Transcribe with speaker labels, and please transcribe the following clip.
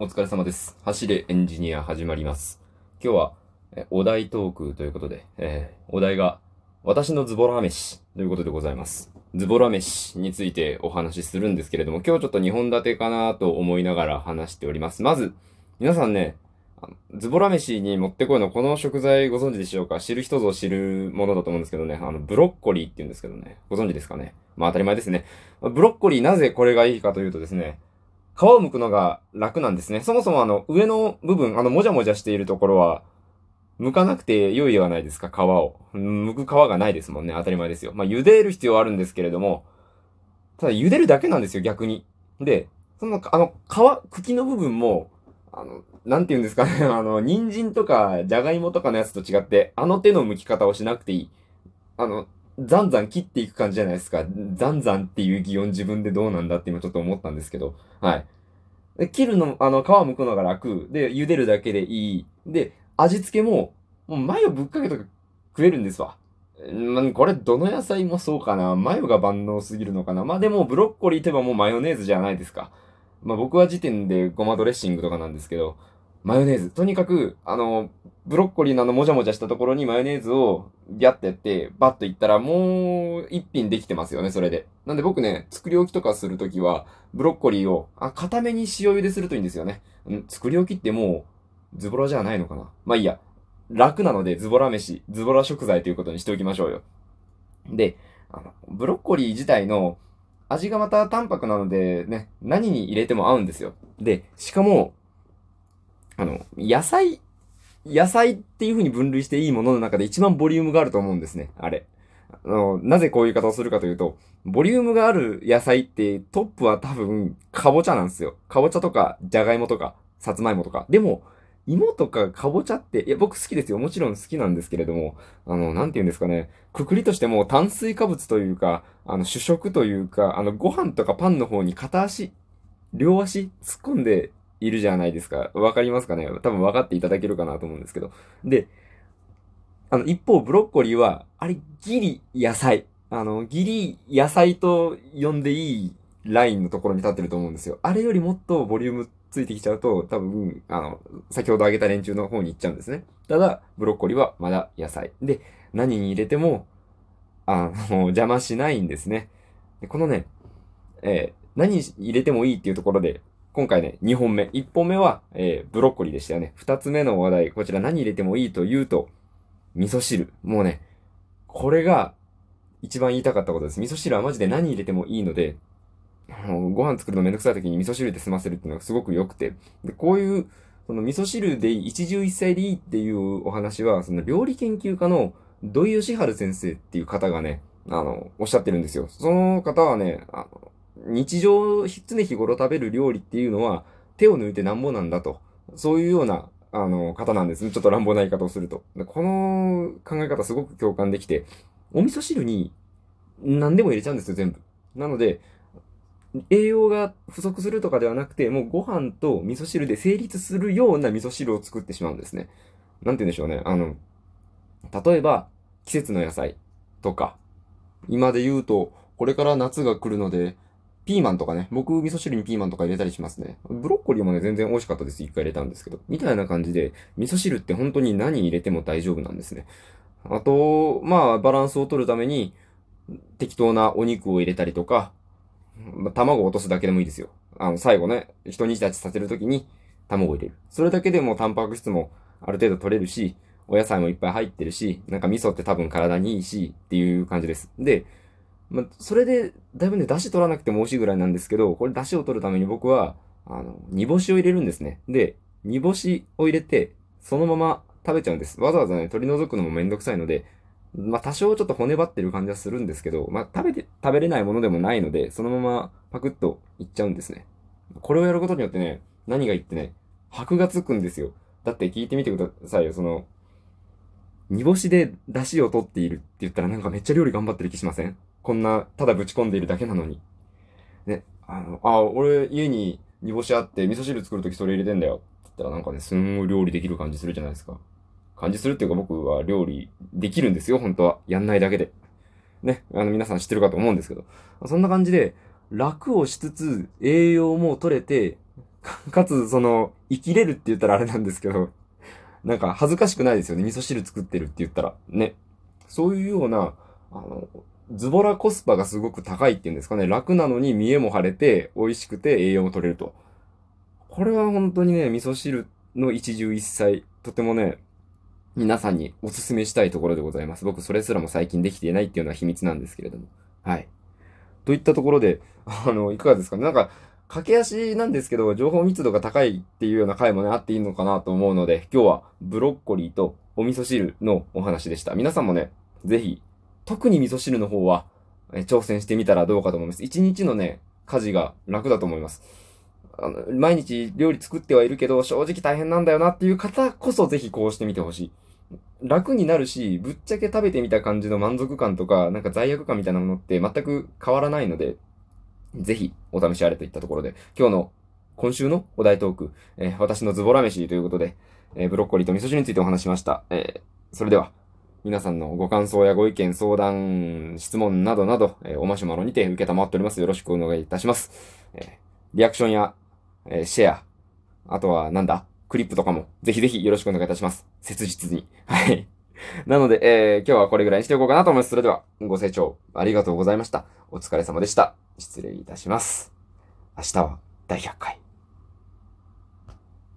Speaker 1: お疲れ様です。走れエンジニア始まります。今日は、えお題トークということで、えーお題が、私のズボラ飯ということでございます。ズボラ飯についてお話しするんですけれども、今日ちょっと2本立てかなと思いながら話しております。まず、皆さんね、ズボラ飯に持ってこいのこの食材ご存知でしょうか？知る人ぞ知るものだと思うんですけどね、あの、ブロッコリーって言うんですけどね、ご存知ですかね？まあ当たり前ですね。ブロッコリーなぜこれがいいかというとですね、皮を剥くのが楽なんですね。そもそもあの、上の部分、あの、もじゃもじゃしているところは、剥かなくて良いではないですか、皮を。剥く皮がないですもんね。当たり前ですよ。まあ、茹でる必要はあるんですけれども、ただ茹でるだけなんですよ、逆に。で、その、あの、皮、茎の部分も、あの、なんて言うんですかね、あの、人参とか、じゃがいもとかのやつと違って、あの手の剥き方をしなくていい。あの、ざんざん切っていく感じじゃないですか。ざんざんっていう擬音自分でどうなんだって今ちょっと思ったんですけど。はい。で切るの、あの、皮剥くのが楽。で、茹でるだけでいい。で、味付けも、もうマヨぶっかけとか食えるんですわ。うん、これどの野菜もそうかな。マヨが万能すぎるのかな。まあでもブロッコリーといえばもうマヨネーズじゃないですか。まあ僕は時点でごまドレッシングとかなんですけど、マヨネーズ。とにかく、あの、ブロッコリーのあのもじゃもじゃしたところにマヨネーズをギャッてやって、バッといったらもう一品できてますよね、それで。なんで僕ね、作り置きとかするときは、ブロッコリーを、あ、固めに塩茹でするといいんですよね。うん、作り置きってもう、ズボラじゃないのかな。まあいいや。楽なので、ズボラ飯、ズボラ食材ということにしておきましょうよ。で、あの、ブロッコリー自体の味がまた淡白なので、ね、何に入れても合うんですよ。で、しかも、あの、野菜、野菜っていう風に分類していいものの中で一番ボリュームがあると思うんですね、あれ。あの、なぜこういう言い方をするかというと、ボリュームがある野菜ってトップは多分、かぼちゃなんですよ。かぼちゃとか、じゃがいもとか、さつまいもとか。でも、芋とかかぼちゃって、いや、僕好きですよ。もちろん好きなんですけれども、あの、なんて言うんですかね。くくりとしても炭水化物というか、あの、主食というか、あの、ご飯とかパンの方に片足、両足突っ込んでいるじゃないですか。わかりますかね？多分分かっていただけるかなと思うんですけど。で、あの、一方、ブロッコリーは、あれ、ギリ野菜。あの、ギリ野菜と呼んでいいラインのところに立ってると思うんですよ。あれよりもっとボリュームついてきちゃうと、多分、あの、先ほど挙げた連中の方に行っちゃうんですね。ただ、ブロッコリーはまだ野菜。で、何に入れても、あの、邪魔しないんですね。でこのね、えー何入れてもいいっていうところで、今回ね、2本目。1本目は、えーブロッコリーでしたよね。2つ目の話題、こちら何入れてもいいというと、味噌汁。もうね、これが一番言いたかったことです。味噌汁はマジで何入れてもいいので、ご飯作るのめんどくさい時に味噌汁で済ませるっていうのがすごく良くて。で、こういう、その味噌汁で一汁一菜でいいっていうお話は、その料理研究家の土井義治先生っていう方がね、あの、おっしゃってるんですよ。その方はね、あの日常、常日頃食べる料理っていうのは、手を抜いてなんぼなんだと。そういうような、あの、方なんですね。ちょっと乱暴な言い方をすると。この考え方すごく共感できて、お味噌汁に何でも入れちゃうんですよ、全部。なので、栄養が不足するとかではなくて、もうご飯と味噌汁で成立するような味噌汁を作ってしまうんですね。なんて言うんでしょうね。あの、例えば、季節の野菜とか、今で言うと、これから夏が来るので、ピーマンとかね、僕味噌汁にピーマンとか入れたりしますね。ブロッコリーもね、全然美味しかったです。一回入れたんですけど。みたいな感じで、味噌汁って本当に何入れても大丈夫なんですね。あと、まあ、バランスを取るために、適当なお肉を入れたりとか、卵を落とすだけでもいいですよ。あの、最後ね、一日立ちさせるときに卵を入れる。それだけでもタンパク質もある程度取れるし、お野菜もいっぱい入ってるし、なんか味噌って多分体にいいし、っていう感じです。で、まあ、それで、だいぶね、出汁取らなくても美味しいぐらいなんですけど、これ出汁を取るために僕は、あの、煮干しを入れるんですね。で、煮干しを入れて、そのまま食べちゃうんです。わざわざね、取り除くのもめんどくさいので、まあ、多少ちょっと骨張ってる感じはするんですけど、まあ、食べて、食べれないものでもないので、そのままパクッといっちゃうんですね。これをやることによってね、何が言ってね、箔がつくんですよ。だって聞いてみてくださいよ、その、煮干しで出汁を取っているって言ったらなんかめっちゃ料理頑張ってる気しません？こんな、ただぶち込んでいるだけなのに。ね、あの、あ、俺家に煮干しあって味噌汁作るときそれ入れてんだよ。って言ったらなんかね、すんごい料理できる感じするじゃないですか。感じするっていうか僕は料理できるんですよ、本当は。やんないだけで。ね、あの皆さん知ってるかと思うんですけど。そんな感じで、楽をしつつ、栄養も取れて、かつ、その、生きれるって言ったらあれなんですけど、なんか恥ずかしくないですよね。味噌汁作ってるって言ったら。ね。そういうような、あの、ズボラコスパがすごく高いっていうんですかね。楽なのに見栄も晴れて、美味しくて栄養も取れると。これは本当にね、味噌汁の一汁一菜、とてもね、皆さんにお勧めしたいところでございます。僕それすらも最近できていないっていうのは秘密なんですけれども。はい。といったところで、あの、いかがですかね。なんか、駆け足なんですけど、情報密度が高いっていうような回もね、あっていいのかなと思うので、今日はブロッコリーとお味噌汁のお話でした。皆さんもね、ぜひ、特に味噌汁の方は、え挑戦してみたらどうかと思います。一日のね、家事が楽だと思います。あの、毎日料理作ってはいるけど、正直大変なんだよなっていう方こそぜひこうしてみてほしい。楽になるし、ぶっちゃけ食べてみた感じの満足感とか、なんか罪悪感みたいなものって全く変わらないので、ぜひお試しあれといったところで、今日の今週のお題トーク、えー、私のズボラ飯ということで、えー、ブロッコリーと味噌汁についてお話しました。えー、それでは、皆さんのご感想やご意見、相談、質問などなど、えー、おマシュマロにて受けたまっております。よろしくお願いいたします。えー、リアクションや、えー、シェア、あとはなんだクリップとかも、ぜひぜひよろしくお願いいたします。切実に。はい。なので、えー、今日はこれぐらいにしておこうかなと思います。それでは、ご清聴ありがとうございました。お疲れ様でした。失礼いたします。明日は第100回。